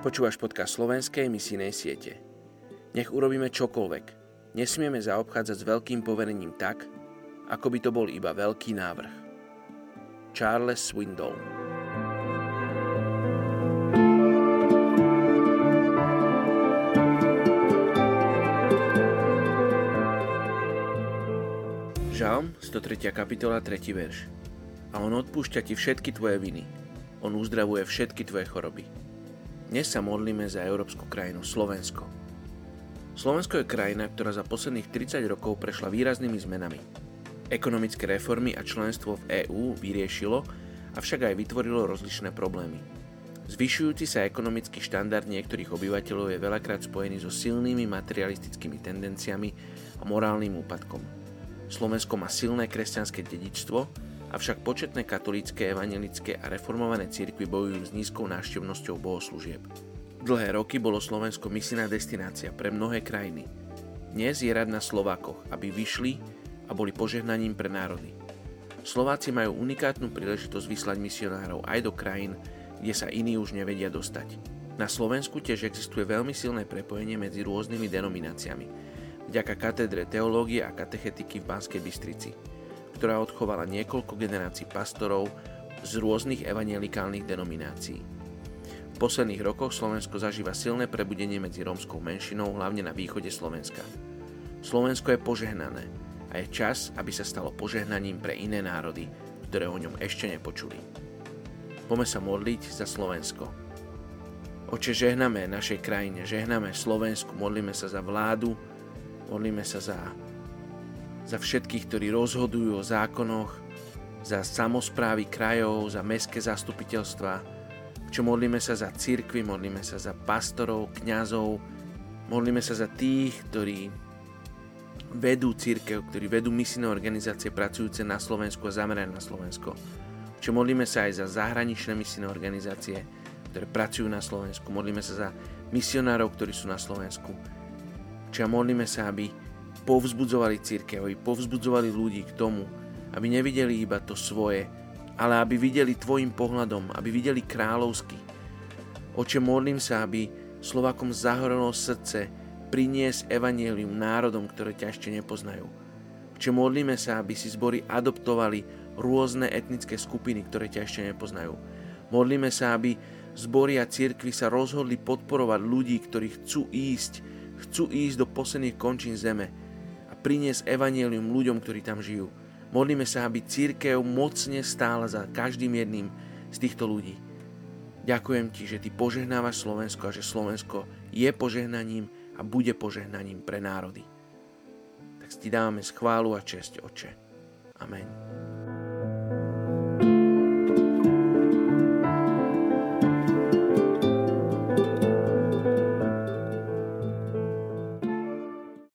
Počúvaš podcast slovenskej misijnej siete. Nech urobíme čokoľvek. Nesmieme zaobchádzať s veľkým poverením tak, ako by to bol iba veľký návrh. Charles Swindoll Žalm 103. kapitola 3. verš. A on odpúšťa ti všetky tvoje viny. On uzdravuje všetky tvoje choroby. Dnes sa modlíme za európsku krajinu Slovensko. Slovensko je krajina, ktorá za posledných 30 rokov prešla výraznými zmenami. Ekonomické reformy a členstvo v EÚ vyriešilo, avšak aj vytvorilo rozličné problémy. Zvyšujúci sa ekonomický štandard niektorých obyvateľov je veľakrát spojený so silnými materialistickými tendenciami a morálnym úpadkom. Slovensko má silné kresťanské dedičstvo, avšak početné katolícke, evangelické a reformované cirkvy bojujú s nízkou návštevnosťou bohoslúžieb. Dlhé roky bolo Slovensko misijná destinácia pre mnohé krajiny. Dnes je rad na Slovákoch, aby vyšli a boli požehnaním pre národy. Slováci majú unikátnu príležitosť vyslať misionárov aj do krajín, kde sa iní už nevedia dostať. Na Slovensku tiež existuje veľmi silné prepojenie medzi rôznymi denomináciami, vďaka katedre teológie a katechetiky v Banskej Bystrici, ktorá odchovala niekoľko generácií pastorov z rôznych evangelikálnych denominácií. V posledných rokoch Slovensko zažíva silné prebudenie medzi rómskou menšinou, hlavne na východe Slovenska. Slovensko je požehnané a je čas, aby sa stalo požehnaním pre iné národy, ktoré o ňom ešte nepočuli. Pome sa modliť za Slovensko. Oče, žehname našej krajine, žehname Slovensku, modlíme sa za vládu, Modlíme sa za, za všetkých, ktorí rozhodujú o zákonoch, za samozprávy krajov, za mestské zastupiteľstva, čo modlíme sa za církvy, modlíme sa za pastorov, kňazov, modlíme sa za tých, ktorí vedú církev, ktorí vedú misijné organizácie pracujúce na Slovensku a zamerané na Slovensko. Čo modlíme sa aj za zahraničné misijné organizácie, ktoré pracujú na Slovensku. Modlíme sa za misionárov, ktorí sú na Slovensku Čiže modlíme sa, aby povzbudzovali církev, aby povzbudzovali ľudí k tomu, aby nevideli iba to svoje, ale aby videli tvojim pohľadom, aby videli kráľovsky. Oče, modlím sa, aby Slovakom zahorelo srdce priniesť evanielium národom, ktoré ťa ešte nepoznajú. Oče, modlíme sa, aby si zbory adoptovali rôzne etnické skupiny, ktoré ťa ešte nepoznajú. Modlíme sa, aby zbory a církvy sa rozhodli podporovať ľudí, ktorí chcú ísť chcú ísť do posledných končín zeme a priniesť evanelium ľuďom, ktorí tam žijú. Modlíme sa, aby církev mocne stála za každým jedným z týchto ľudí. Ďakujem ti, že ty požehnávaš Slovensko a že Slovensko je požehnaním a bude požehnaním pre národy. Tak ti dávame schválu a česť, Oče. Amen.